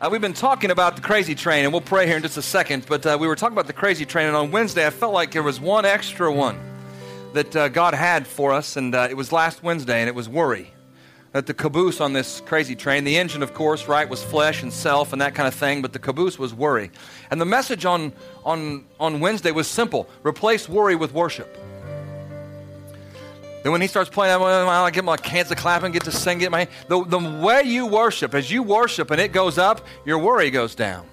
Uh, we've been talking about the crazy train, and we'll pray here in just a second. But uh, we were talking about the crazy train, and on Wednesday, I felt like there was one extra one that uh, God had for us, and uh, it was last Wednesday, and it was worry. That the caboose on this crazy train, the engine, of course, right, was flesh and self and that kind of thing, but the caboose was worry. And the message on, on, on Wednesday was simple replace worry with worship. Then when he starts playing, I get my hands to clapping, get to sing, get my the, the way you worship, as you worship and it goes up, your worry goes down.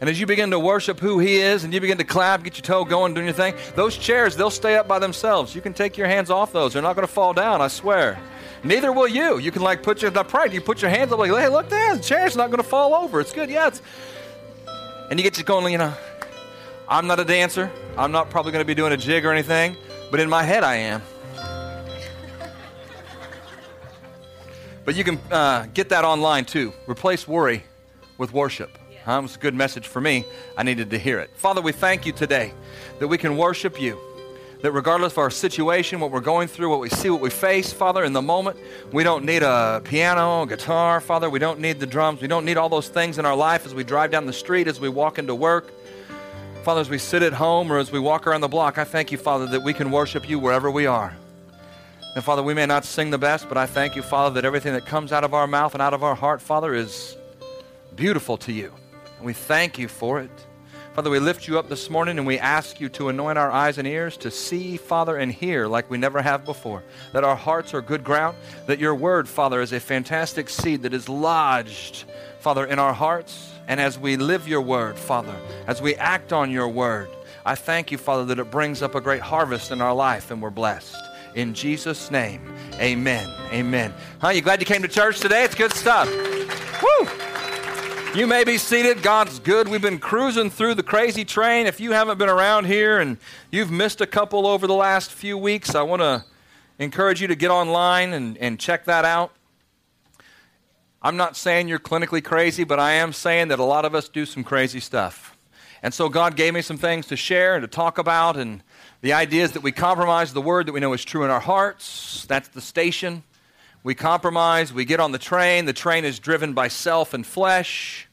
And as you begin to worship who He is and you begin to clap, get your toe going, doing your thing, those chairs, they'll stay up by themselves. You can take your hands off those. They're not going to fall down, I swear. Neither will you. You can like put your, not pride, you put your hands up like, hey, look there, the chair's not going to fall over. It's good, yeah. It's, and you get to going, you know, I'm not a dancer. I'm not probably going to be doing a jig or anything. But in my head, I am. But you can uh, get that online too. Replace worry with worship. Huh? It was a good message for me. I needed to hear it. Father, we thank you today that we can worship you. That regardless of our situation, what we're going through, what we see, what we face, Father, in the moment, we don't need a piano, a guitar, Father. We don't need the drums. We don't need all those things in our life as we drive down the street, as we walk into work. Father, as we sit at home or as we walk around the block, I thank you, Father, that we can worship you wherever we are. And Father, we may not sing the best, but I thank you, Father, that everything that comes out of our mouth and out of our heart, Father, is beautiful to you. And we thank you for it. Father, we lift you up this morning and we ask you to anoint our eyes and ears to see, Father, and hear like we never have before. That our hearts are good ground, that your word, Father, is a fantastic seed that is lodged, Father, in our hearts and as we live your word, Father, as we act on your word, I thank you, Father, that it brings up a great harvest in our life and we're blessed. In Jesus' name, amen. Amen. Huh? You glad you came to church today? It's good stuff. Woo! You may be seated. God's good. We've been cruising through the crazy train. If you haven't been around here and you've missed a couple over the last few weeks, I want to encourage you to get online and, and check that out. I'm not saying you're clinically crazy, but I am saying that a lot of us do some crazy stuff. And so God gave me some things to share and to talk about. And the idea is that we compromise the word that we know is true in our hearts. That's the station. We compromise. We get on the train. The train is driven by self and flesh.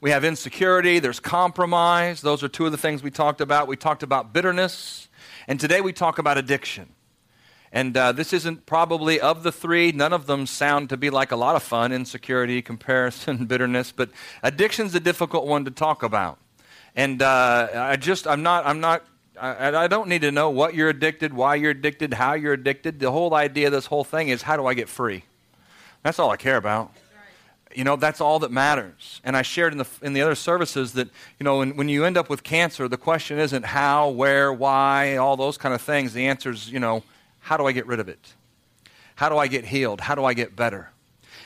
We have insecurity. There's compromise. Those are two of the things we talked about. We talked about bitterness. And today we talk about addiction. And uh, this isn't probably of the three, none of them sound to be like a lot of fun insecurity, comparison, bitterness. But addiction's a difficult one to talk about. And uh, I just, I'm not, I'm not, I, I don't need to know what you're addicted, why you're addicted, how you're addicted. The whole idea of this whole thing is how do I get free? That's all I care about you know that's all that matters and i shared in the, in the other services that you know when, when you end up with cancer the question isn't how where why all those kind of things the answer is you know how do I get rid of it? How do I get healed? How do I get better?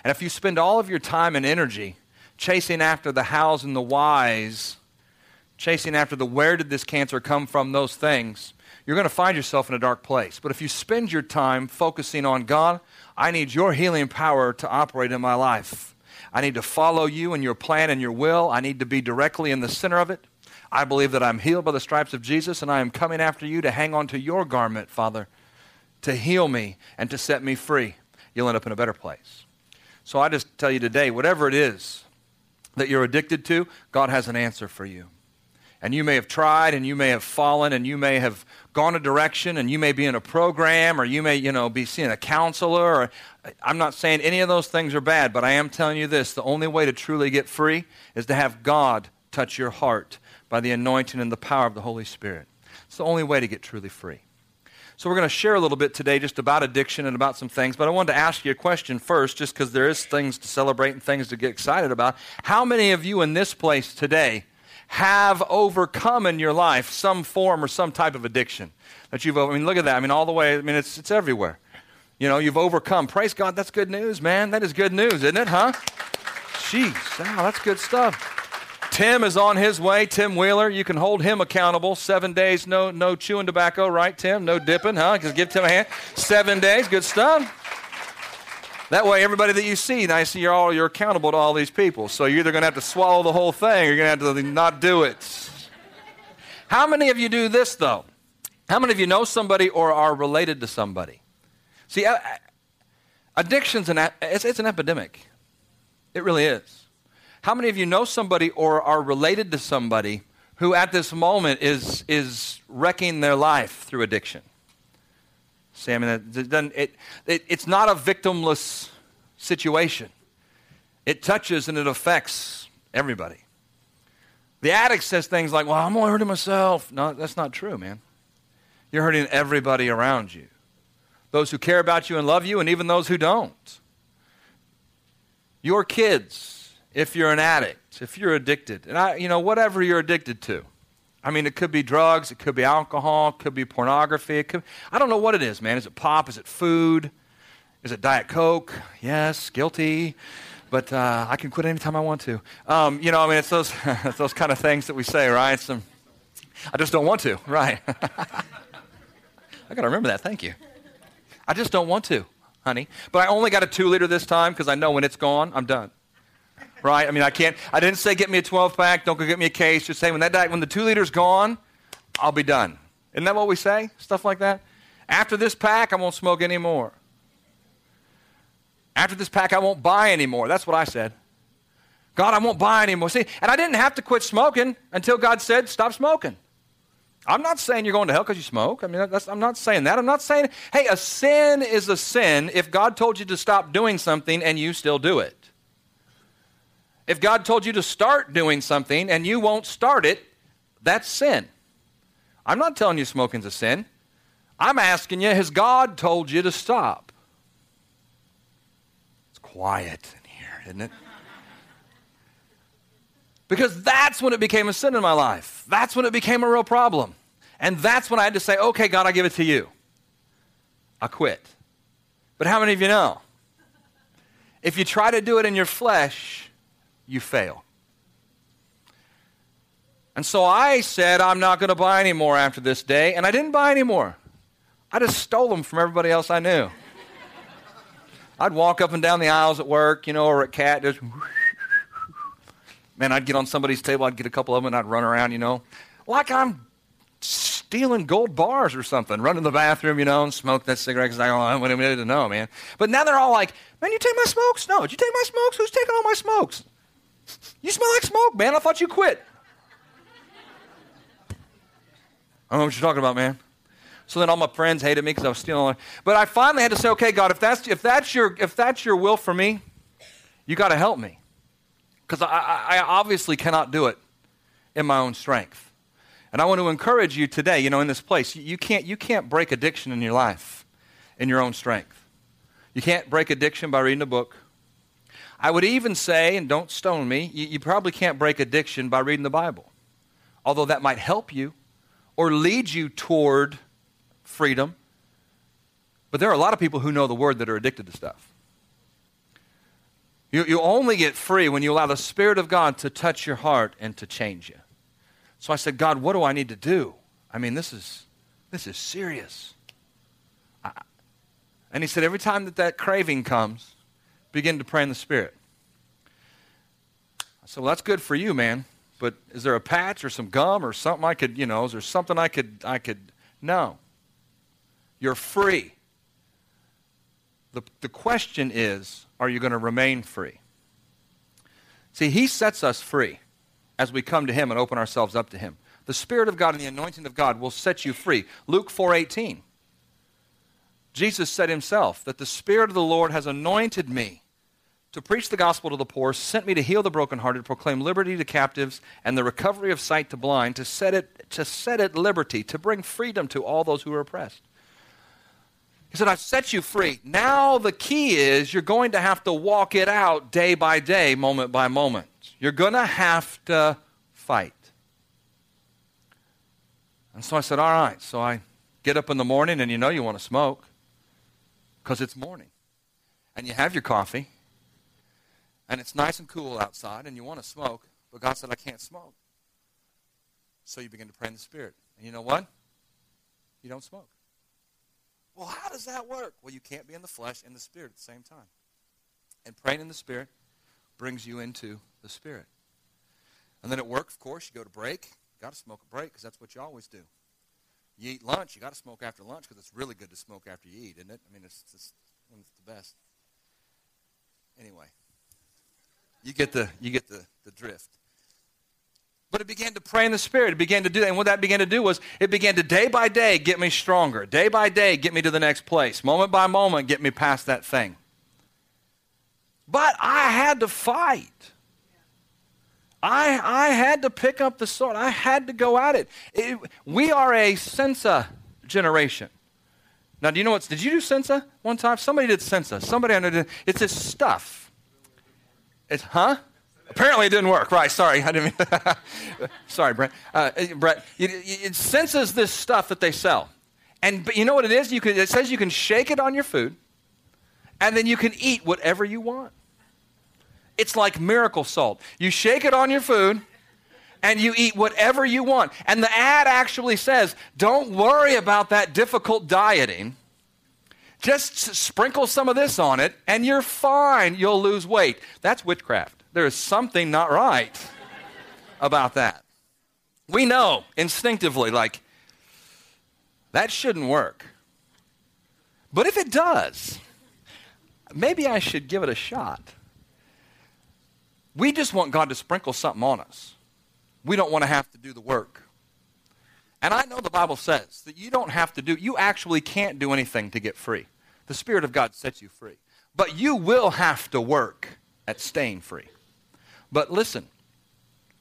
And if you spend all of your time and energy chasing after the hows and the whys, chasing after the where did this cancer come from, those things, you're going to find yourself in a dark place. But if you spend your time focusing on God, I need your healing power to operate in my life. I need to follow you and your plan and your will. I need to be directly in the center of it. I believe that I'm healed by the stripes of Jesus, and I am coming after you to hang on to your garment, Father, to heal me and to set me free, you'll end up in a better place. So I just tell you today, whatever it is that you're addicted to, God has an answer for you. And you may have tried and you may have fallen and you may have gone a direction and you may be in a program or you may, you know, be seeing a counselor or I'm not saying any of those things are bad, but I am telling you this, the only way to truly get free is to have God touch your heart by the anointing and the power of the Holy Spirit. It's the only way to get truly free. So we're going to share a little bit today just about addiction and about some things, but I wanted to ask you a question first just because there is things to celebrate and things to get excited about. How many of you in this place today have overcome in your life some form or some type of addiction that you've I mean look at that. I mean all the way I mean it's it's everywhere. You know, you've overcome. Praise God, that's good news, man. That is good news, isn't it, huh? Jeez, wow, that's good stuff. Tim is on his way. Tim Wheeler, you can hold him accountable. Seven days, no, no chewing tobacco, right, Tim? No dipping, huh? Just give Tim a hand. Seven days, good stuff. That way, everybody that you see, now you see you're all you're accountable to all these people. So you're either going to have to swallow the whole thing, or you're going to have to not do it. How many of you do this though? How many of you know somebody or are related to somebody? See, addiction's an it's, it's an epidemic. It really is. How many of you know somebody or are related to somebody who at this moment is, is wrecking their life through addiction? See, I mean, it, it, it, it's not a victimless situation. It touches and it affects everybody. The addict says things like, Well, I'm only hurting myself. No, that's not true, man. You're hurting everybody around you those who care about you and love you, and even those who don't. Your kids, if you're an addict, if you're addicted, and I, you know, whatever you're addicted to. I mean, it could be drugs, it could be alcohol, it could be pornography. It could, I don't know what it is, man. Is it pop? Is it food? Is it Diet Coke? Yes, guilty. But uh, I can quit anytime I want to. Um, you know, I mean, it's those, it's those kind of things that we say, right? Some, I just don't want to, right? I got to remember that. Thank you. I just don't want to, honey. But I only got a two liter this time because I know when it's gone, I'm done. Right? I mean, I can't, I didn't say get me a 12 pack, don't go get me a case. Just say when that when the two liter's gone, I'll be done. Isn't that what we say? Stuff like that? After this pack, I won't smoke anymore. After this pack, I won't buy anymore. That's what I said. God, I won't buy anymore. See, and I didn't have to quit smoking until God said, stop smoking. I'm not saying you're going to hell because you smoke. I mean, I'm not saying that. I'm not saying, hey, a sin is a sin if God told you to stop doing something and you still do it. If God told you to start doing something and you won't start it, that's sin. I'm not telling you smoking's a sin. I'm asking you, has God told you to stop? It's quiet in here, isn't it? Because that's when it became a sin in my life. That's when it became a real problem. And that's when I had to say, okay, God, I give it to you. I quit. But how many of you know? If you try to do it in your flesh, you fail. And so I said, I'm not going to buy any more after this day. And I didn't buy any more. I just stole them from everybody else I knew. I'd walk up and down the aisles at work, you know, or at CAT, just Man, I'd get on somebody's table, I'd get a couple of them, and I'd run around, you know, like I'm stealing gold bars or something, run to the bathroom, you know, and smoke that cigarette because I don't want anybody to know, man. But now they're all like, man, you take my smokes? No, did you take my smokes? Who's taking all my smokes? You smell like smoke, man. I thought you quit. I don't know what you're talking about, man. So then all my friends hated me because I was stealing. But I finally had to say, okay, God, if that's, if that's, your, if that's your will for me, you got to help me because I, I obviously cannot do it in my own strength. And I want to encourage you today, you know, in this place, you can't, you can't break addiction in your life in your own strength. You can't break addiction by reading a book. I would even say, and don't stone me, you, you probably can't break addiction by reading the Bible. Although that might help you or lead you toward freedom. But there are a lot of people who know the word that are addicted to stuff. You, you only get free when you allow the Spirit of God to touch your heart and to change you. So I said, God, what do I need to do? I mean, this is, this is serious. I, and he said, every time that that craving comes, begin to pray in the Spirit. I said, well, that's good for you, man. But is there a patch or some gum or something I could, you know, is there something I could, I could, no. You're free. The, the question is, are you going to remain free? See, He sets us free as we come to Him and open ourselves up to Him. The Spirit of God and the anointing of God will set you free. Luke 4:18. Jesus said himself that the Spirit of the Lord has anointed me to preach the gospel to the poor, sent me to heal the brokenhearted, proclaim liberty to captives, and the recovery of sight to blind, to set it to set at liberty, to bring freedom to all those who are oppressed. He said, I've set you free. Now the key is you're going to have to walk it out day by day, moment by moment. You're going to have to fight. And so I said, All right. So I get up in the morning, and you know you want to smoke because it's morning. And you have your coffee, and it's nice and cool outside, and you want to smoke, but God said, I can't smoke. So you begin to pray in the Spirit. And you know what? You don't smoke. Well, how does that work? Well, you can't be in the flesh and the spirit at the same time. And praying in the spirit brings you into the spirit. And then at work, of course, you go to break. You got to smoke a break because that's what you always do. You eat lunch, you got to smoke after lunch because it's really good to smoke after you eat, isn't it? I mean, it's, it's, it's the best. Anyway. You get the, you get the, the drift. But it began to pray in the Spirit. It began to do that. And what that began to do was it began to day by day get me stronger. Day by day get me to the next place. Moment by moment get me past that thing. But I had to fight. I, I had to pick up the sword. I had to go at it. it we are a Sensa generation. Now, do you know what? Did you do Sensa one time? Somebody did Sensa. Somebody did. It's this stuff. It's, huh? Apparently it didn't work. Right, sorry. I didn't mean, sorry, Brent. Uh, Brett, it, it, Sensa's this stuff that they sell. And but you know what it is? You can, it says you can shake it on your food, and then you can eat whatever you want. It's like miracle salt. You shake it on your food, and you eat whatever you want. And the ad actually says, don't worry about that difficult dieting. Just sprinkle some of this on it, and you're fine. You'll lose weight. That's witchcraft. There is something not right about that. We know instinctively, like, that shouldn't work. But if it does, maybe I should give it a shot. We just want God to sprinkle something on us. We don't want to have to do the work. And I know the Bible says that you don't have to do, you actually can't do anything to get free. The Spirit of God sets you free. But you will have to work at staying free. But listen,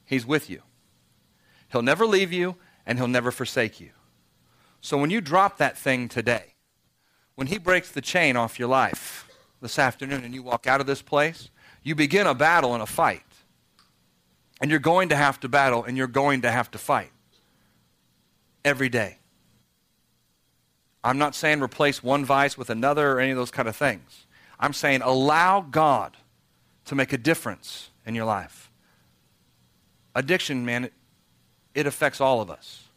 He's with you. He'll never leave you, and He'll never forsake you. So when you drop that thing today, when He breaks the chain off your life this afternoon and you walk out of this place, you begin a battle and a fight. And you're going to have to battle and you're going to have to fight every day. I'm not saying replace one vice with another or any of those kind of things. I'm saying allow God to make a difference in your life. Addiction, man, it, affects all of us.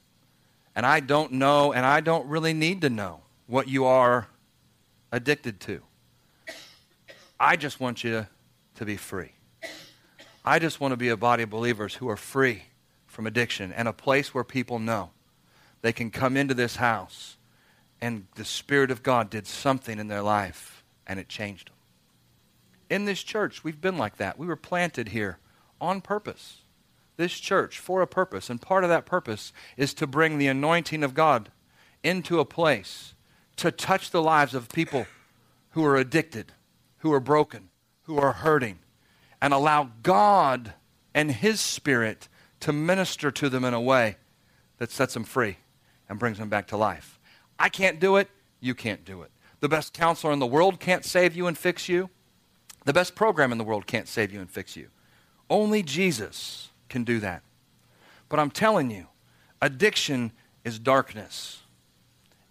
And I don't know, and I don't really need to know what you are addicted to. I just want you to be free. I just want to be a body of believers who are free from addiction and a place where people know they can come into this house and the Spirit of God did something in their life and it changed them. In this church, we've been like that. We were planted here on purpose. This church for a purpose. And part of that purpose is to bring the anointing of God into a place to touch the lives of people who are addicted, who are broken, who are hurting, and allow God and His Spirit to minister to them in a way that sets them free and brings them back to life. I can't do it. You can't do it. The best counselor in the world can't save you and fix you. The best program in the world can't save you and fix you. Only Jesus can do that. But I'm telling you, addiction is darkness.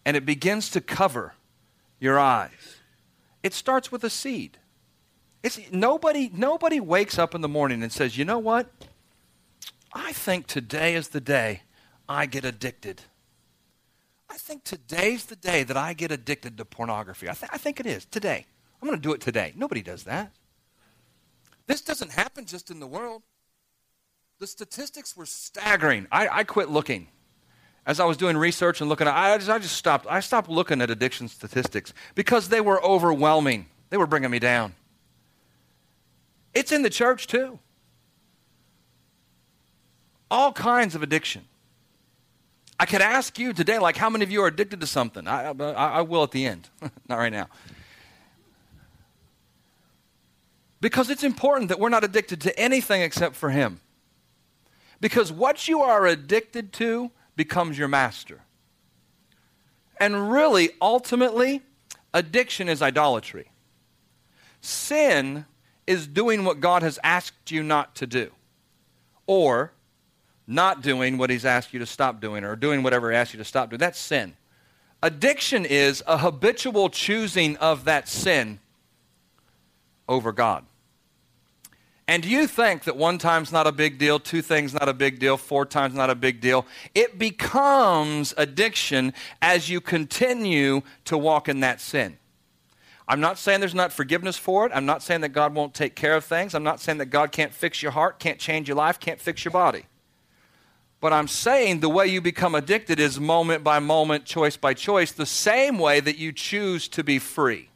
And it begins to cover your eyes. It starts with a seed. It's, nobody, nobody wakes up in the morning and says, you know what? I think today is the day I get addicted. I think today's the day that I get addicted to pornography. I, th- I think it is today. I'm going to do it today. Nobody does that. This doesn't happen just in the world. The statistics were staggering. I, I quit looking. As I was doing research and looking, I just, I just stopped. I stopped looking at addiction statistics because they were overwhelming. They were bringing me down. It's in the church too. All kinds of addiction. I could ask you today, like, how many of you are addicted to something? I, I, I will at the end, not right now. Because it's important that we're not addicted to anything except for Him. Because what you are addicted to becomes your master. And really, ultimately, addiction is idolatry. Sin is doing what God has asked you not to do, or not doing what He's asked you to stop doing, or doing whatever He asked you to stop doing. That's sin. Addiction is a habitual choosing of that sin over God. And you think that one time's not a big deal, two things not a big deal, four times not a big deal. It becomes addiction as you continue to walk in that sin. I'm not saying there's not forgiveness for it. I'm not saying that God won't take care of things. I'm not saying that God can't fix your heart, can't change your life, can't fix your body. But I'm saying the way you become addicted is moment by moment, choice by choice, the same way that you choose to be free.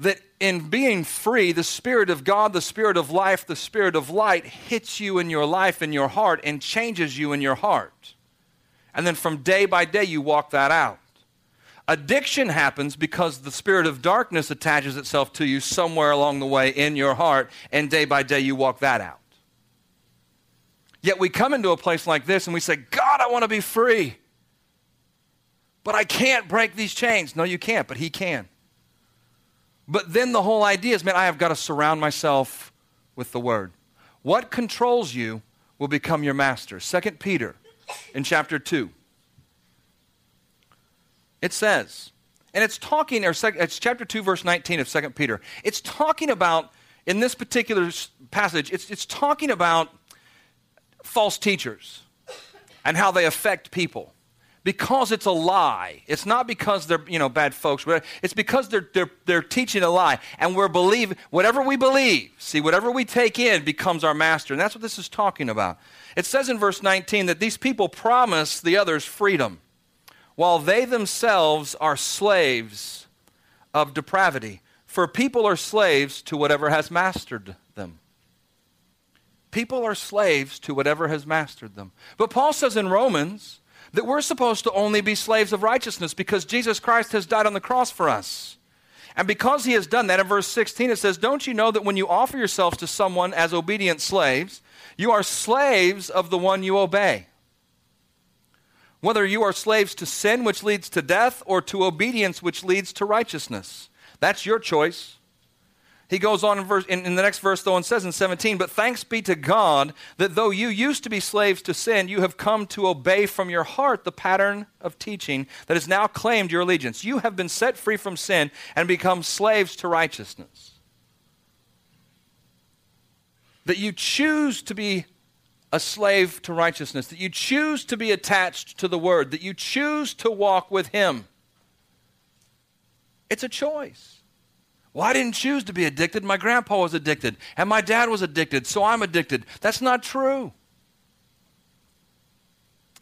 That in being free, the Spirit of God, the Spirit of life, the Spirit of light hits you in your life, in your heart, and changes you in your heart. And then from day by day, you walk that out. Addiction happens because the spirit of darkness attaches itself to you somewhere along the way in your heart, and day by day you walk that out. Yet we come into a place like this and we say, God, I want to be free. But I can't break these chains. No, you can't, but He can. But then the whole idea is, man, I have got to surround myself with the Word. What controls you will become your master. Second Peter in chapter 2. It says, and it's talking, or it's chapter 2, verse 19 of 2 Peter. It's talking about, in this particular passage, it's, it's talking about false teachers and how they affect people because it's a lie. It's not because they're, you know, bad folks. It's because they're, they're, they're teaching a lie. And we're believing, whatever we believe, see, whatever we take in becomes our master. And that's what this is talking about. It says in verse 19 that these people promise the others freedom while they themselves are slaves of depravity. For people are slaves to whatever has mastered them. People are slaves to whatever has mastered them. But Paul says in Romans that we're supposed to only be slaves of righteousness because Jesus Christ has died on the cross for us. And because he has done that, in verse 16 it says, Don't you know that when you offer yourselves to someone as obedient slaves, you are slaves of the one you obey? Whether you are slaves to sin, which leads to death, or to obedience, which leads to righteousness. That's your choice. He goes on in, verse, in, in, the next verse, though, and says in 17, But thanks be to God that though you used to be slaves to sin, you have come to obey from your heart the pattern of teaching that has now claimed your allegiance. You have been set free from sin and become slaves to righteousness. That you choose to be a slave to righteousness, that you choose to be attached to the Word, that you choose to walk with Him. It's a choice. Well, I didn't choose to be addicted. My grandpa was addicted, and my dad was addicted, so I'm addicted. That's not true.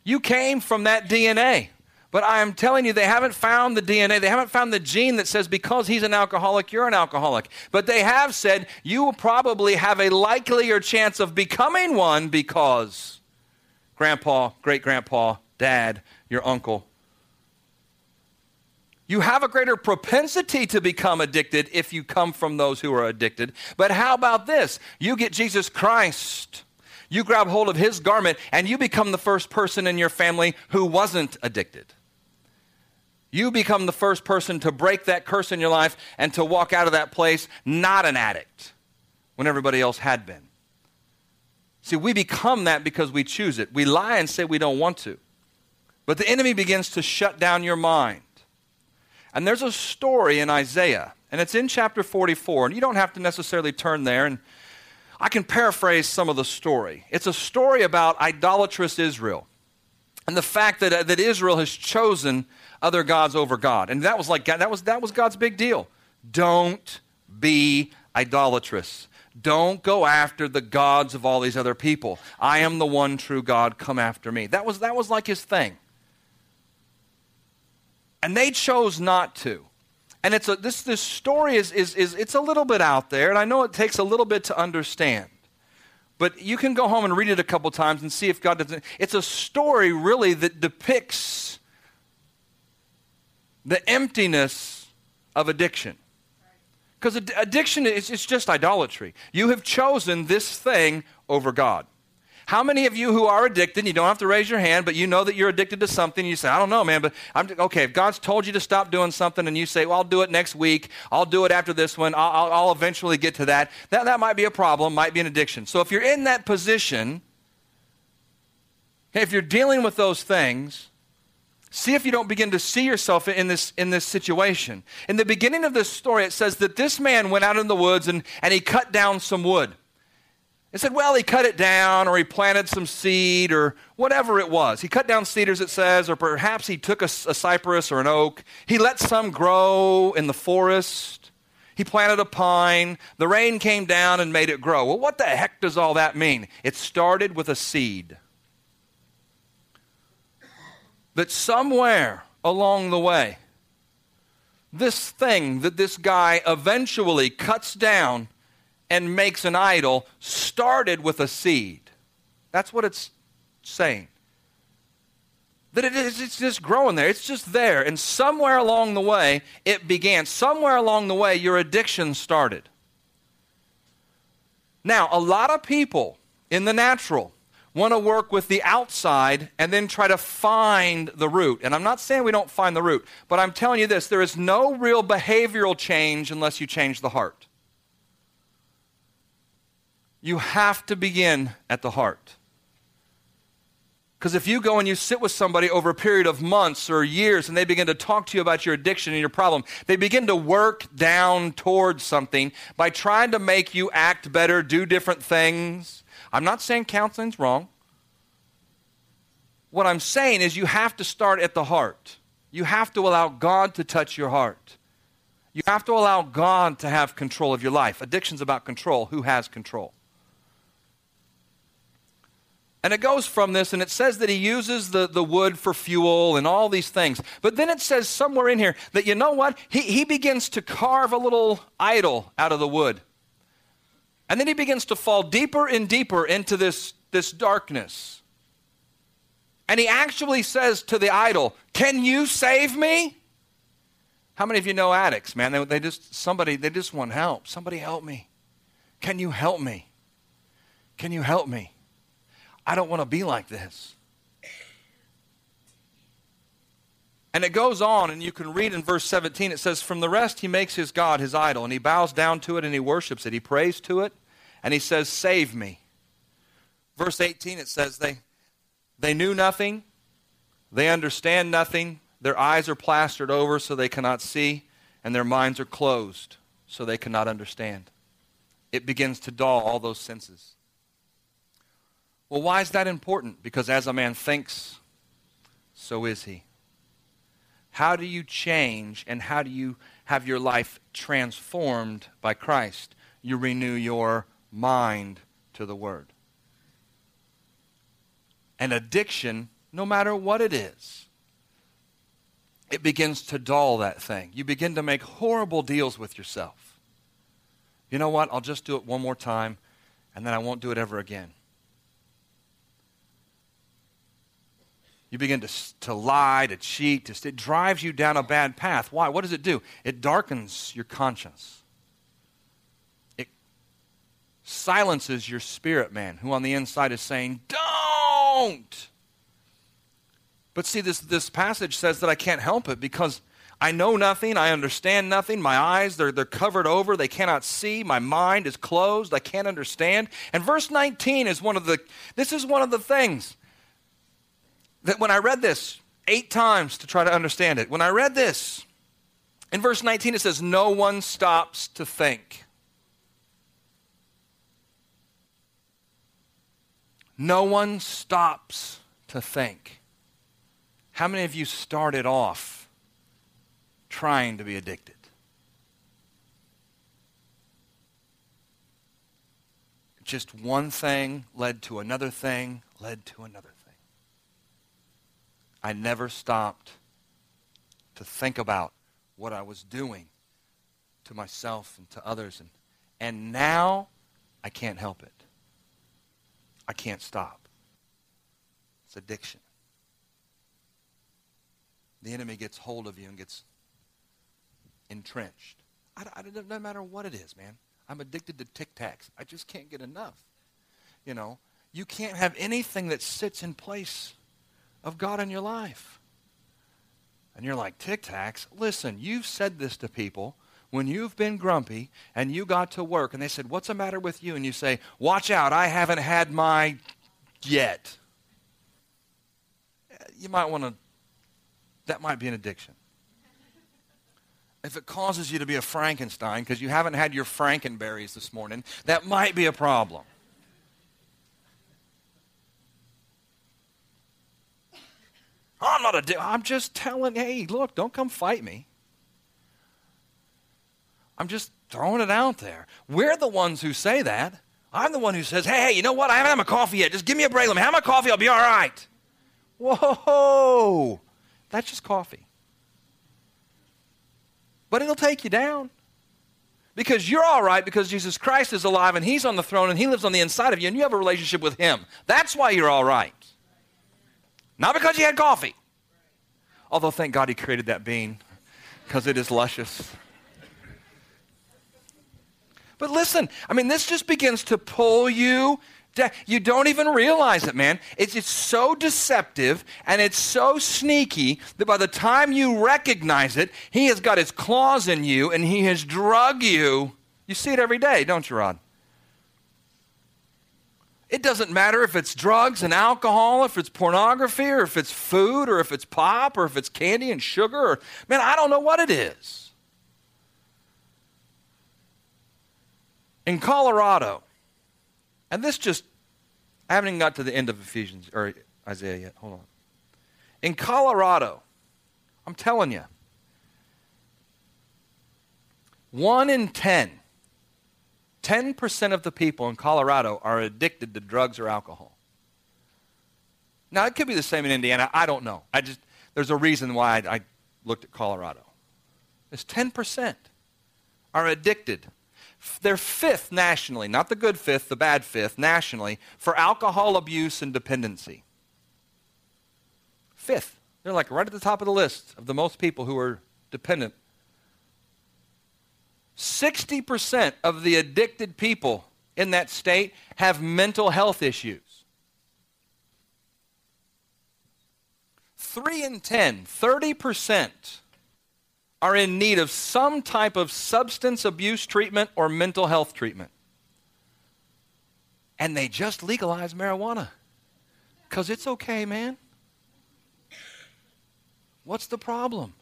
You came from that DNA. But I am telling you, they haven't found the DNA. They haven't found the gene that says because he's an alcoholic, you're an alcoholic. But they have said you will probably have a likelier chance of becoming one because grandpa, great grandpa, dad, your uncle. You have a greater propensity to become addicted if you come from those who are addicted. But how about this? You get Jesus Christ you grab hold of his garment and you become the first person in your family who wasn't addicted. You become the first person to break that curse in your life and to walk out of that place not an addict when everybody else had been. See, we become that because we choose it. We lie and say we don't want to. But the enemy begins to shut down your mind. And there's a story in Isaiah, and it's in chapter 44, and you don't have to necessarily turn there. And I can paraphrase some of the story. It's a story about idolatrous Israel and the fact that, uh, that Israel has chosen other gods over God. And that was like that was that was God's big deal. Don't be idolatrous. Don't go after the gods of all these other people. I am the one true God, come after me. That was that was like his thing. And they chose not to. And it's a, this, this story is, is, is it's a little bit out there, and I know it takes a little bit to understand. But you can go home and read it a couple times and see if God doesn't. It's a story, really, that depicts the emptiness of addiction. Because addiction is it's just idolatry. You have chosen this thing over God. How many of you who are addicted, you don't have to raise your hand, but you know that you're addicted to something, you say, I don't know, man, but I'm okay. If God's told you to stop doing something and you say, well, I'll do it next week, I'll do it after this one, I'll, I'll, I'll eventually get to that, that, that might be a problem, might be an addiction. So if you're in that position, if you're dealing with those things, see if you don't begin to see yourself in this, in this situation. In the beginning of this story, it says that this man went out in the woods and, and he cut down some wood. It said, well, he cut it down or he planted some seed or whatever it was. He cut down cedars, it says, or perhaps he took a, a, cypress or an oak. He let some grow in the forest. He planted a pine. The rain came down and made it grow. Well, what the heck does all that mean? It started with a seed. That somewhere along the way, this thing that this guy eventually cuts down and makes an idol started with a seed. That's what it's saying. That it is, it's just growing there. It's just there. And somewhere along the way, it began. Somewhere along the way, your addiction started. Now, a lot of people in the natural want to work with the outside and then try to find the root. And I'm not saying we don't find the root, but I'm telling you this there is no real behavioral change unless you change the heart. You have to begin at the heart. Because if you go and you sit with somebody over a period of months or years and they begin to talk to you about your addiction and your problem, they begin to work down towards something by trying to make you act better, do different things. I'm not saying counseling's wrong. What I'm saying is you have to start at the heart. You have to allow God to touch your heart. You have to allow God to have control of your life. Addiction's about control. Who has control? And it goes from this, and it says that he uses the, the wood for fuel and all these things. But then it says somewhere in here that, you know what? He, he begins to carve a little idol out of the wood. And then he begins to fall deeper and deeper into this, this darkness. And he actually says to the idol, Can you save me? How many of you know addicts, man? They, they just, somebody, they just want help. Somebody help me. Can you help me? Can you help me? I don't want to be like this. And it goes on, and you can read in verse 17, it says, From the rest he makes his God his idol, and he bows down to it and he worships it. He prays to it, and he says, Save me. Verse 18, it says, They, they knew nothing, they understand nothing, their eyes are plastered over so they cannot see, and their minds are closed so they cannot understand. It begins to dull all those senses. Well, why is that important? Because as a man thinks, so is he. How do you change and how do you have your life transformed by Christ? You renew your mind to the Word. An addiction, no matter what it is, it begins to dull that thing. You begin to make horrible deals with yourself. You know what? I'll just do it one more time and then I won't do it ever again. You begin to, to lie, to cheat. To, it drives you down a bad path. Why? What does it do? It darkens your conscience. Silences your spirit man, who on the inside is saying, Don't! But see, this, this passage says that I can't help it because I know nothing, I understand nothing, my eyes, they're, they're covered over, they cannot see, my mind is closed, I can't understand. And verse 19 is one of the, this is one of the things that when I read this eight times to try to understand it, when I read this, in verse 19 it says, No one stops to think. No one stops to think. How many of you started off trying to be addicted? Just one thing led to another thing, led to another thing. I never stopped to think about what I was doing to myself and to others. And, and now I can't help it. I can't stop. It's addiction. The enemy gets hold of you and gets entrenched. I, doesn't matter what it is, man. I'm addicted to Tic Tacs. I just can't get enough. You know, you can't have anything that sits in place of God in your life. And you're like, Tic Tacs? Listen, you've said this to people when you've been grumpy and you got to work and they said, What's the matter with you? And you say, Watch out, I haven't had my yet. You might want to, that might be an addiction. If it causes you to be a Frankenstein because you haven't had your Frankenberries this morning, that might be a problem. I'm not a. I'm just telling. Hey, look, don't come fight me. I'm just throwing it out there. We're the ones who say that. I'm the one who says, hey, hey, you know what? I haven't had my coffee yet. Just give me a break. Let me have my coffee. I'll be all right. Whoa. That's just coffee. but it'll take you down. Because you're all right because Jesus Christ is alive and He's on the throne and He lives on the inside of you and you have a relationship with Him. That's why you're all right. Not because you had coffee. Although, thank God He created that bean because it is luscious. But listen, I mean, this just begins to pull you down. you don't even realize it, man. It's, it's so deceptive and it's so sneaky that by the time you recognize it, he has got his claws in you and he has drug you. You see it every day, don't you, Rod? It doesn't matter if it's drugs and alcohol, if it's pornography, or if it's food, or if it's pop, or if it's candy and sugar. Or, man, I don't know what it is. In Colorado, and this just, I haven't even got to the end of Ephesians or Isaiah yet. Hold on. In Colorado, I'm telling you, one in 10, 10% of the people in Colorado are addicted to drugs or alcohol. Now, it could be the same in Indiana. I don't know. I just, there's a reason why I, I looked at Colorado. It's 10% are addicted they're fifth nationally, not the good fifth, the bad fifth, nationally, for alcohol abuse and dependency. Fifth. They're like right at the top of the list of the most people who are dependent. 60% of the addicted people in that state have mental health issues. 3 in 10, 30% are in need of some type of substance abuse treatment or mental health treatment. And they just legalize marijuana because it's okay, man. What's the problem?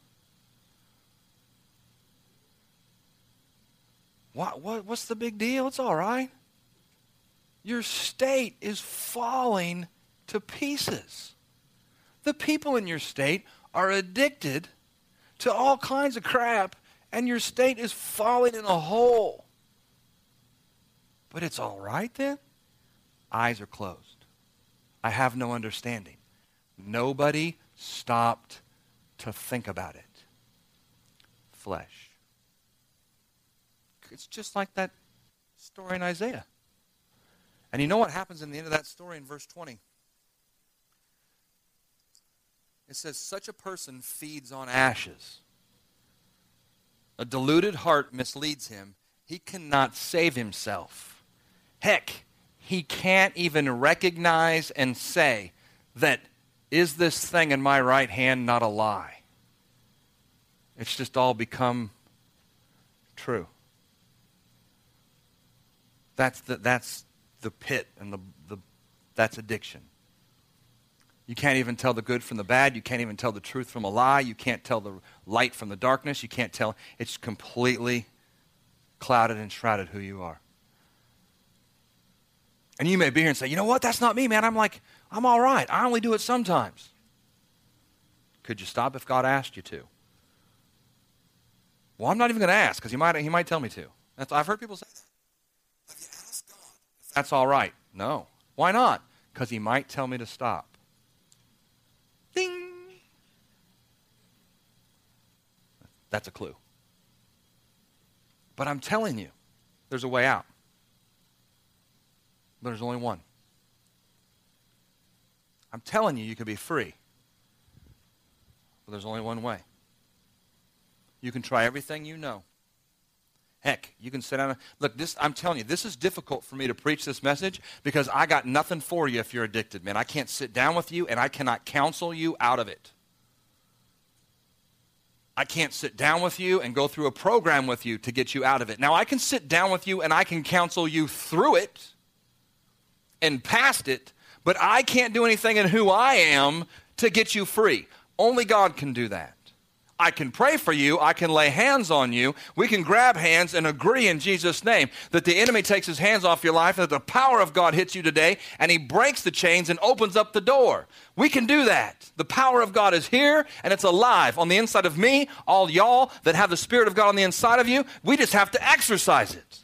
What, what, what's the big deal? It's all right. Your state is falling to pieces. The people in your state are addicted to all kinds of crap, and your state is falling in a hole. But it's all right then? Eyes are closed. I have no understanding. Nobody stopped to think about it. Flesh. It's just like that story in Isaiah. And you know what happens in the end of that story in verse 20? It says, Such a person feeds on ashes. A deluded heart misleads him. He cannot save himself. Heck, he can't even recognize and say that, is this thing in my right hand not a lie? It's just all become true. That's the, that's the pit and the, the, that's addiction. You can't even tell the good from the bad. You can't even tell the truth from a lie. You can't tell the light from the darkness. You can't tell. It's completely clouded and shrouded who you are. And you may be here and say, you know what? That's not me, man. I'm like, I'm all right. I only do it sometimes. Could you stop if God asked you to? Well, I'm not even going to ask because he might, he might tell me to. That's, I've heard people say that. That's all right? No. Why not? Because he might tell me to stop. That's a clue. But I'm telling you, there's a way out. But there's only one. I'm telling you, you can be free. But there's only one way. You can try everything you know. Heck, you can sit down. Look, this I'm telling you, this is difficult for me to preach this message because I got nothing for you if you're addicted, man. I can't sit down with you and I cannot counsel you out of it. I can't sit down with you and go through a program with you to get you out of it. Now, I can sit down with you and I can counsel you through it and past it, but I can't do anything in who I am to get you free. Only God can do that. I can pray for you. I can lay hands on you. We can grab hands and agree in Jesus' name that the enemy takes his hands off your life and that the power of God hits you today and he breaks the chains and opens up the door. We can do that. The power of God is here and it's alive on the inside of me, all y'all that have the Spirit of God on the inside of you. We just have to exercise it.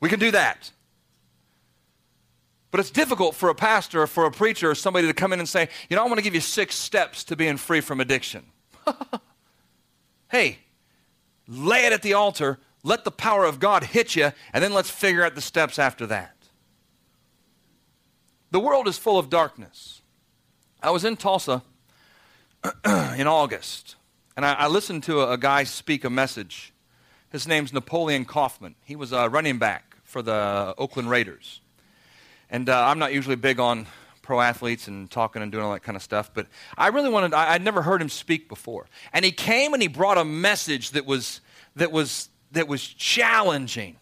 We can do that. But it's difficult for a pastor or for a preacher or somebody to come in and say, you know, I want to give you six steps to being free from addiction. hey, lay it at the altar, let the power of God hit you, and then let's figure out the steps after that. The world is full of darkness. I was in Tulsa in August, and I, I listened to a, a, guy speak a message. His name's Napoleon Kaufman. He was a running back for the Oakland Raiders. And uh, I'm not usually big on pro athletes and talking and doing all that kind of stuff, but I really wanted, I, would never heard him speak before. And he came and he brought a message that was, that was, that was challenging.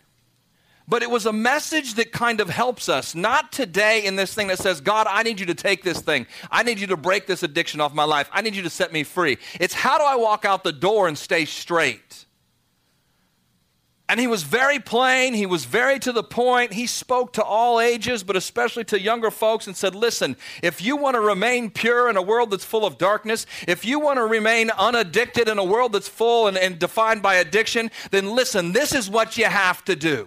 But it was a message that kind of helps us, not today in this thing that says, God, I need you to take this thing. I need you to break this addiction off my life. I need you to set me free. It's how do I walk out the door and stay straight? And he was very plain, he was very to the point. He spoke to all ages, but especially to younger folks, and said, Listen, if you want to remain pure in a world that's full of darkness, if you want to remain unaddicted in a world that's full and, and defined by addiction, then listen, this is what you have to do.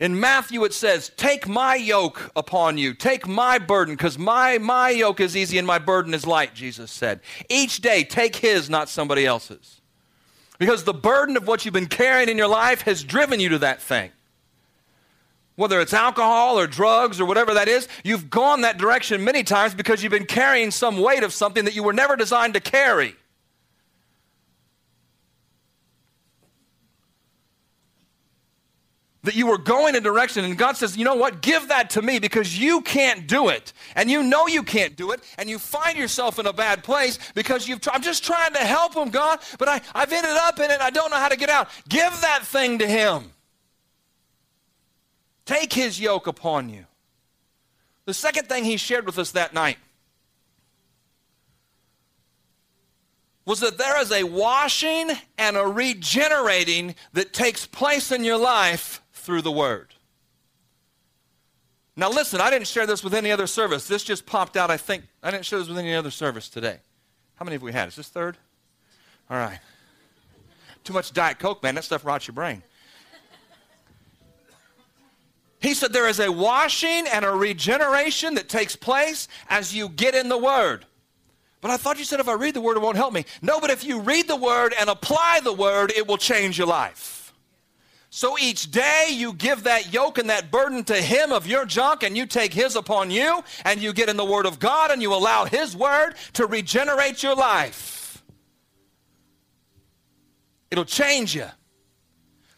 In Matthew, it says, Take my yoke upon you. Take my burden, because my, my yoke is easy and my burden is light, Jesus said. Each day, take his, not somebody else's. Because the burden of what you've been carrying in your life has driven you to that thing. Whether it's alcohol or drugs or whatever that is, you've gone that direction many times because you've been carrying some weight of something that you were never designed to carry. That you were going a direction and God says, you know what, give that to me because you can't do it. And you know you can't do it. And you find yourself in a bad place because you've, I'm just trying to help him, God, but I, I've ended up in it. I don't know how to get out. Give that thing to him. Take his yoke upon you. The second thing he shared with us that night was that there is a washing and a regenerating that takes place in your life through the Word. Now, listen, I didn't share this with any other service. This just popped out, I think. I didn't share this with any other service today. How many have we had? Is this third? All right. Too much Diet Coke, man. That stuff rots your brain. He said there is a washing and a regeneration that takes place as you get in the Word. But I thought you said if I read the Word, it won't help me. No, but if you read the Word and apply the Word, it will change your life. So each day you give that yoke and that burden to Him of your junk, and you take His upon you, and you get in the Word of God, and you allow His Word to regenerate your life. It'll change you.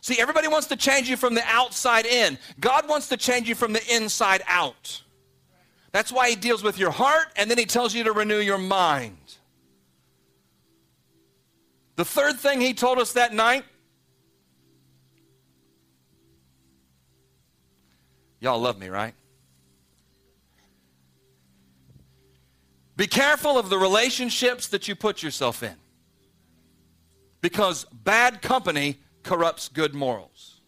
See, everybody wants to change you from the outside in. God wants to change you from the inside out. That's why He deals with your heart, and then He tells you to renew your mind. The third thing He told us that night Y'all love me, right? Be careful of the relationships that you put yourself in. Because bad company corrupts good morals.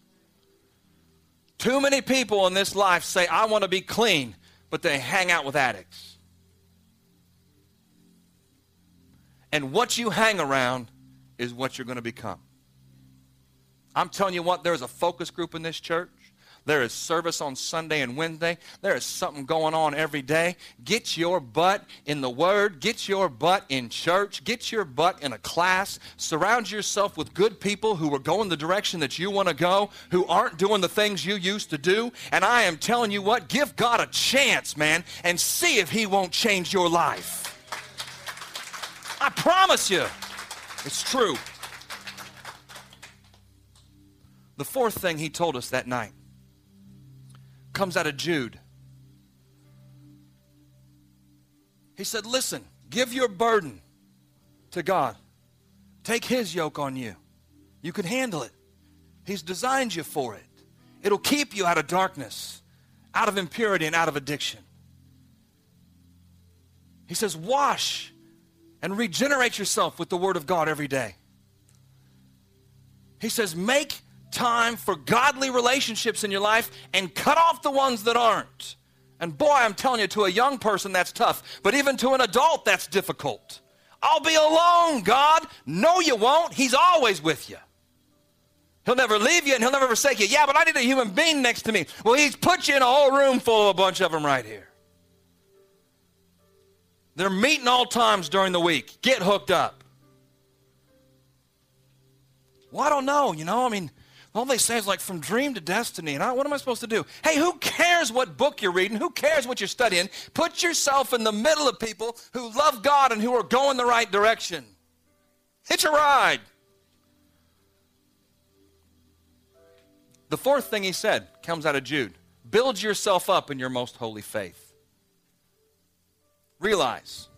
Too many people in this life say, I want to be clean, but they hang out with addicts. And what you hang around is what you're going to become. I'm telling you what, there's a focus group in this church there is service on Sunday and Wednesday. There is something going on every day. Get your butt in the Word. Get your butt in church. Get your butt in a class. Surround yourself with good people who are going the direction that you want to go, who aren't doing the things you used to do. And I am telling you what, give God a chance, man, and see if He won't change your life. I promise you, it's true. The fourth thing he told us that night comes out of Jude. He said, Listen, give your burden to God. Take His yoke on you. You can handle it. He's designed you for it. It'll keep you out of darkness, out of impurity, and out of addiction. He says, Wash and regenerate yourself with the Word of God every day. He says, Make time for godly relationships in your life and cut off the ones that aren't. And boy, I'm telling you, to a young person, that's tough. But even to an adult, that's difficult. I'll be alone, God. No, you won't. He's always with you. He'll never leave you and he'll never forsake you. Yeah, but I need a human being next to me. Well, he's put you in a whole room full of a bunch of them right here. They're meeting all times during the week. Get hooked up. Well, I don't know, you know, I mean, all they say is like from dream to destiny. And I, what am I supposed to do? Hey, who cares what book you're reading? Who cares what you're studying? Put yourself in the middle of people who love God and who are going the right direction. Hitch a ride. The fourth thing he said comes out of Jude build yourself up in your most holy faith. Realize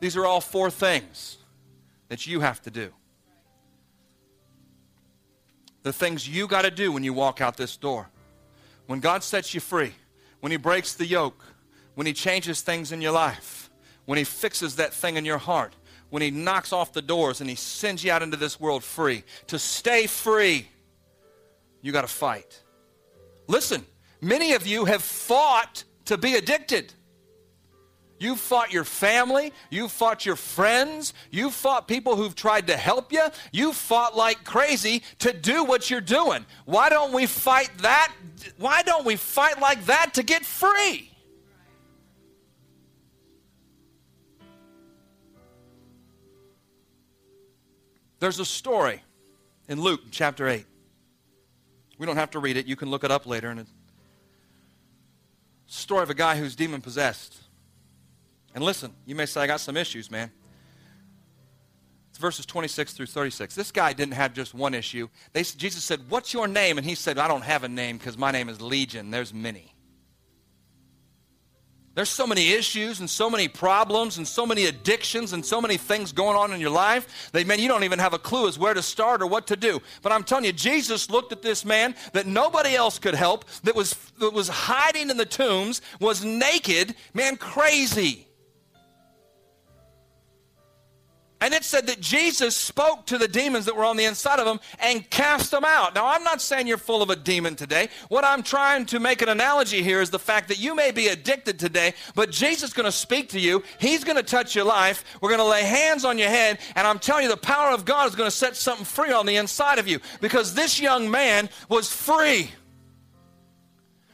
these are all four things that you have to do the things you got to do when you walk out this door. When God sets you free, when He breaks the yoke, when He changes things in your life, when He fixes that thing in your heart, when He knocks off the doors and He sends you out into this world free. To stay free, you got to fight. Listen, many of you have fought to be addicted. You fought your family. You fought your friends. You fought people who've tried to help you. You fought like crazy to do what you're doing. Why don't we fight that? Why don't we fight like that to get free? There's a story in Luke chapter 8. We don't have to read it. You can look it up later. And it's a story of a guy who's demon possessed. And listen, you may say, I got some issues, man. It's verses 26 through 36. This guy didn't have just one issue. They, Jesus said, What's your name? And he said, I don't have a name because my name is Legion. There's many. There's so many issues and so many problems and so many addictions and so many things going on in your life that, man, you don't even have a clue as where to start or what to do. But I'm telling you, Jesus looked at this man that nobody else could help, that was, that was hiding in the tombs, was naked, man, crazy. And it said that Jesus spoke to the demons that were on the inside of him and cast them out. Now, I'm not saying you're full of a demon today. What I'm trying to make an analogy here is the fact that you may be addicted today, but Jesus is going to speak to you. He's going to touch your life. We're going to lay hands on your head, and I'm telling you, the power of God is going to set something free on the inside of you because this young man was free.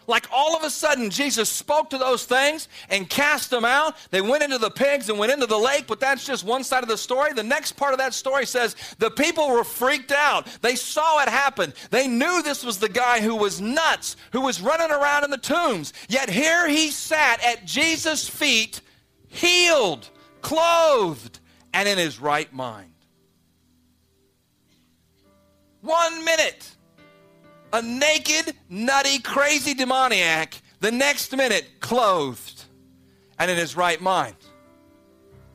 Like all of a sudden, Jesus spoke to those things and cast them out. They went into the pigs and went into the lake, but that's just one side of the story. The next part of that story says the people were freaked out. They saw it happen. They knew this was the guy who was nuts, who was running around in the tombs. Yet here he sat at Jesus' feet, healed, clothed, and in his right mind. One minute a naked, nutty, crazy demoniac, the next minute clothed and in his right mind.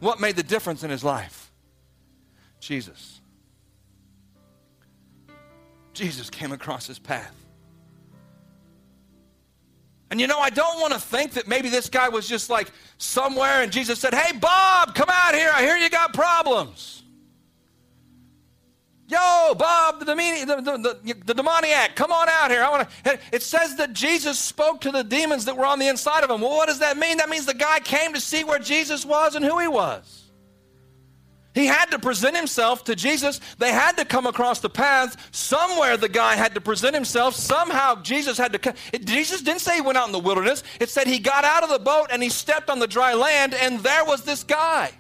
What made the difference in his life? Jesus. Jesus came across his path. And you know, I don't want to think that maybe this guy was just like somewhere and Jesus said, Hey, Bob, come out here. I hear you got problems. Yo, Bob, the, the, the, the, demoniac, come on out here. I want to. It says that Jesus spoke to the demons that were on the inside of him. Well, what does that mean? That means the guy came to see where Jesus was and who he was. He had to present himself to Jesus. They had to come across the path. Somewhere the guy had to present himself. Somehow Jesus had to come. It, Jesus didn't say he went out in the wilderness. It said he got out of the boat and he stepped on the dry land, and there was this guy.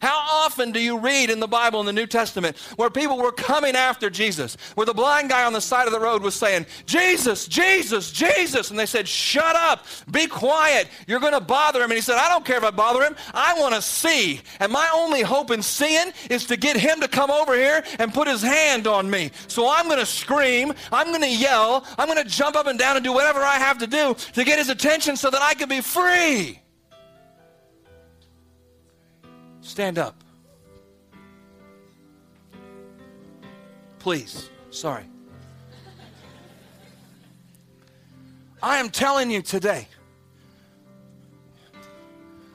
How often do you read in the Bible in the New Testament where people were coming after Jesus, where the blind guy on the side of the road was saying, Jesus, Jesus, Jesus? And they said, Shut up, be quiet, you're going to bother him. And he said, I don't care if I bother him, I want to see. And my only hope in seeing is to get him to come over here and put his hand on me. So I'm going to scream, I'm going to yell, I'm going to jump up and down and do whatever I have to do to get his attention so that I can be free. Stand up. Please. Sorry. I am telling you today.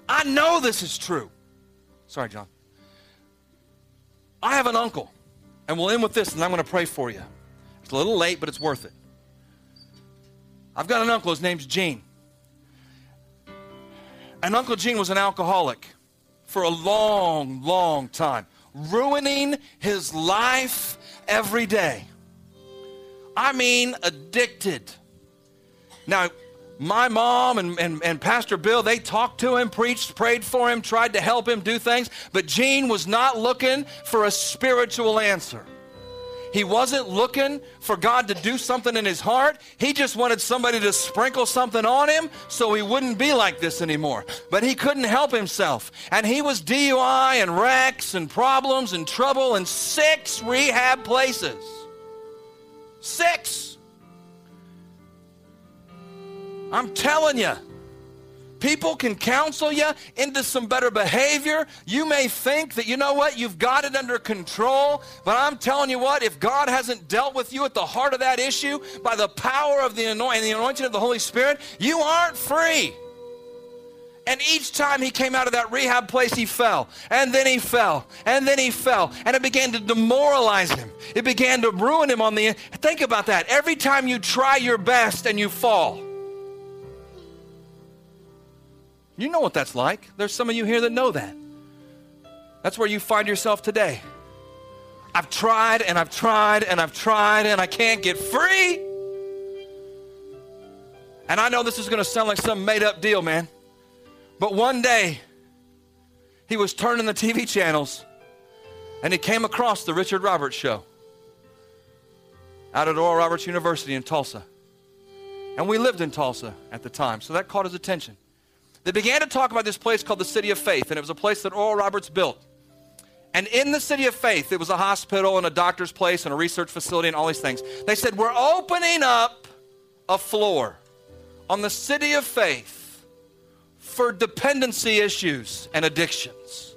I know this is true. Sorry, John. I have an uncle, and we'll end with this, and I'm going to pray for you. It's a little late, but it's worth it. I've got an uncle, his name's Gene. And Uncle Gene was an alcoholic for a long, long time, ruining his life every day. I mean, addicted. Now, my mom and, and, and Pastor Bill, they talked to him, preached, prayed for him, tried to help him do things, but Gene was not looking for a spiritual answer. He wasn't looking for God to do something in his heart. He just wanted somebody to sprinkle something on him so he wouldn't be like this anymore. But he couldn't help himself. And he was DUI and wrecks and problems and trouble in six rehab places. Six. I'm telling you. People can counsel you into some better behavior. You may think that, you know what, you've got it under control. But I'm telling you what, if God hasn't dealt with you at the heart of that issue by the power of the anointing, the anointing of the Holy Spirit, you aren't free. And each time he came out of that rehab place, he fell. And then he fell. And then he fell. And it began to demoralize him. It began to ruin him on the end. Think about that. Every time you try your best and you fall, You know what that's like. There's some of you here that know that. That's where you find yourself today. I've tried and I've tried and I've tried and I can't get free. And I know this is going to sound like some made up deal, man. But one day, he was turning the TV channels and he came across the Richard Roberts show out at Oral Roberts University in Tulsa. And we lived in Tulsa at the time, so that caught his attention. They began to talk about this place called the City of Faith, and it was a place that Oral Roberts built. And in the City of Faith, it was a hospital and a doctor's place and a research facility and all these things. They said, We're opening up a floor on the City of Faith for dependency issues and addictions.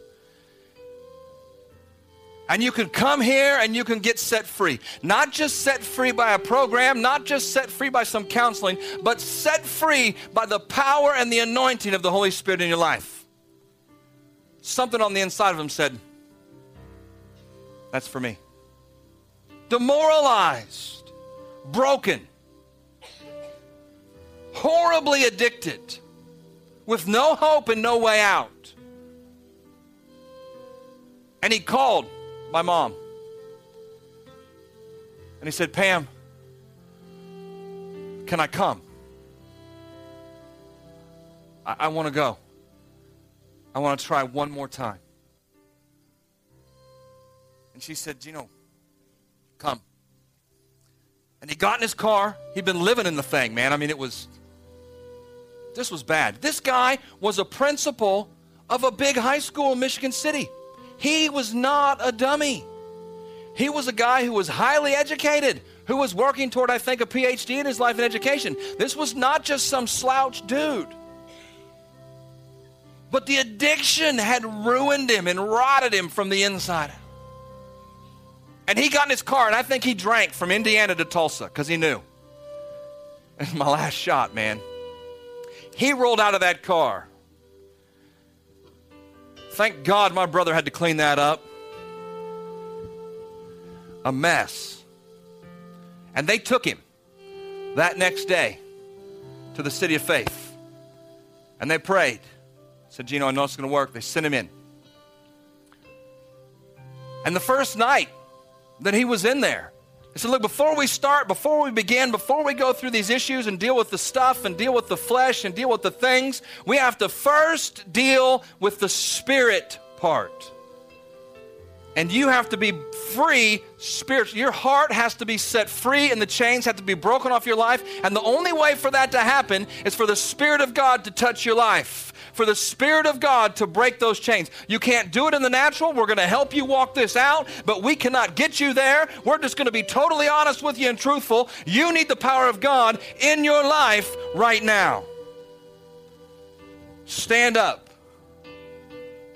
And you can come here and you can get set free. Not just set free by a program, not just set free by some counseling, but set free by the power and the anointing of the Holy Spirit in your life. Something on the inside of him said, That's for me. Demoralized, broken, horribly addicted, with no hope and no way out. And he called my mom. And he said, Pam, can I come? I, I want to go. I want to try one more time. And she said, Gino, come. And he got in his car. He'd been living in the thing, man. I mean, it was, this was bad. This guy was a principal of a big high school in Michigan City. He was not a dummy. He was a guy who was highly educated, who was working toward, I think, a PhD in his life in education. This was not just some slouch dude. But the addiction had ruined him and rotted him from the inside And he got in his car, and I think he drank from Indiana to Tulsa because he knew. It's my last shot, man. He rolled out of that car Thank God my brother had to clean that up. A mess. And they took him that next day to the city of faith. And they prayed. Said, Gino, I know it's going to work. They sent him in. And the first night that he was in there, he said, Look, before we start, before we begin, before we go through these issues and deal with the stuff and deal with the flesh and deal with the things, we have to first deal with the spirit part. And you have to be free spiritually. Your heart has to be set free, and the chains have to be broken off your life. And the only way for that to happen is for the Spirit of God to touch your life for the Spirit of God to break those chains. You can't do it in the natural. We're going to help you walk this out, but we cannot get you there. We're just going to be totally honest with you and truthful. You need the power of God in your life right now. Stand up.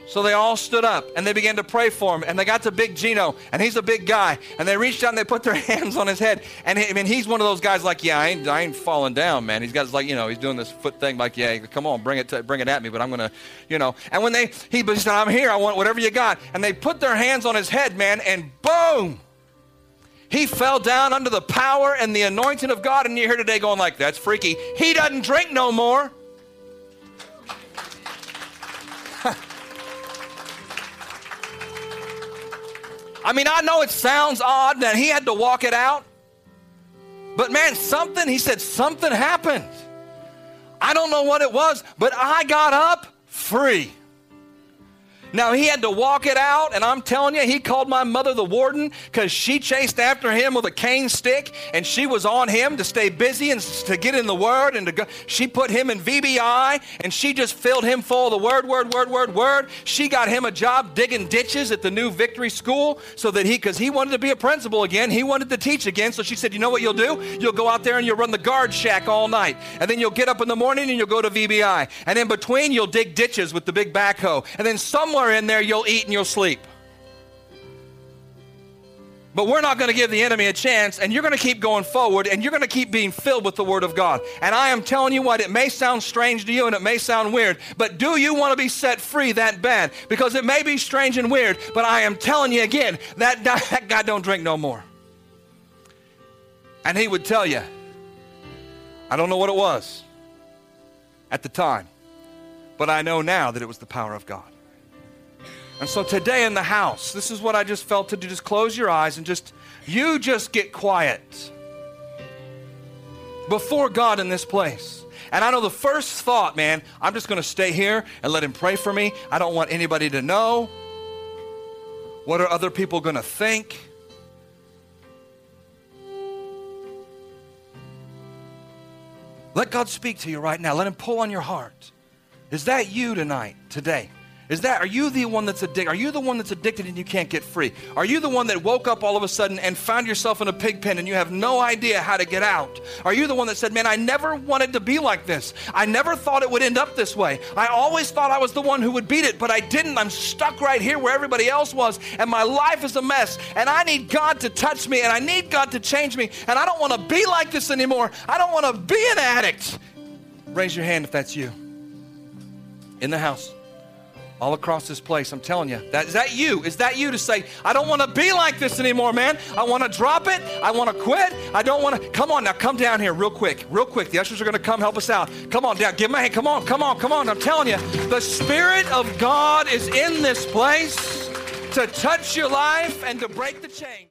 So they all stood up and they began to pray for him. And they got to Big Gino, and he's a big guy. And they reached out and they put their hands on his head. And I mean, he's one of those guys like, yeah, I ain't, I ain't falling down, man. He's got like, you know, he's doing this foot thing like, yeah, come on, bring it, to, bring it at me. But I'm gonna, you know. And when they, he, he said, I'm here. I want whatever you got. And they put their hands on his head, man, and boom. He fell down under the power and the anointing of God, and you're here today going like, that's freaky. He doesn't drink no more. I mean, I know it sounds odd that he had to walk it out, but man, something, he said, something happened. I don't know what it was, but I got up free. Now he had to walk it out, and I'm telling you, he called my mother the warden because she chased after him with a cane stick, and she was on him to stay busy and to get in the word and to go. She put him in VBI, and she just filled him full of the word, word, word, word, word. She got him a job digging ditches at the new Victory School so that he, because he wanted to be a principal again, he wanted to teach again. So she said, "You know what you'll do? You'll go out there and you'll run the guard shack all night, and then you'll get up in the morning and you'll go to VBI, and in between you'll dig ditches with the big backhoe, and then somewhere in there you'll eat and you'll sleep." But we're not going to give the enemy a chance, and you're going to keep going forward, and you're going to keep being filled with the Word of God. And I am telling you what, it may sound strange to you and it may sound weird, but do you want to be set free that bad? Because it may be strange and weird, but I am telling you again, that, that guy don't drink no more. And he would tell you, I don't know what it was at the time, but I know now that it was the power of God. And so today in the house, this is what I just felt to do. Just close your eyes and just, you just get quiet before God in this place. And I know the first thought, man, I'm just going to stay here and let Him pray for me. I don't want anybody to know. What are other people going to think? Let God speak to you right now. Let Him pull on your heart. Is that you tonight, today? Is that, are you the one that's addicted? Are you the one that's addicted and you can't get free? Are you the one that woke up all of a sudden and found yourself in a pig pen and you have no idea how to get out? Are you the one that said, Man, I never wanted to be like this. I never thought it would end up this way. I always thought I was the one who would beat it, but I didn't. I'm stuck right here where everybody else was, and my life is a mess. And I need God to touch me, and I need God to change me, and I don't want to be like this anymore. I don't want to be an addict. Raise your hand if that's you. In the house all across this place. I'm telling you, that is that you? Is that you to say, I don't want to be like this anymore, man? I want to drop it. I want to quit. I don't want to. Come on now, come down here real quick, real quick. The ushers are going to come help us out. Come on down, give a hand. Come on, come on, come on. I'm telling you, the Spirit of God is in this place to touch your life and to break the chain.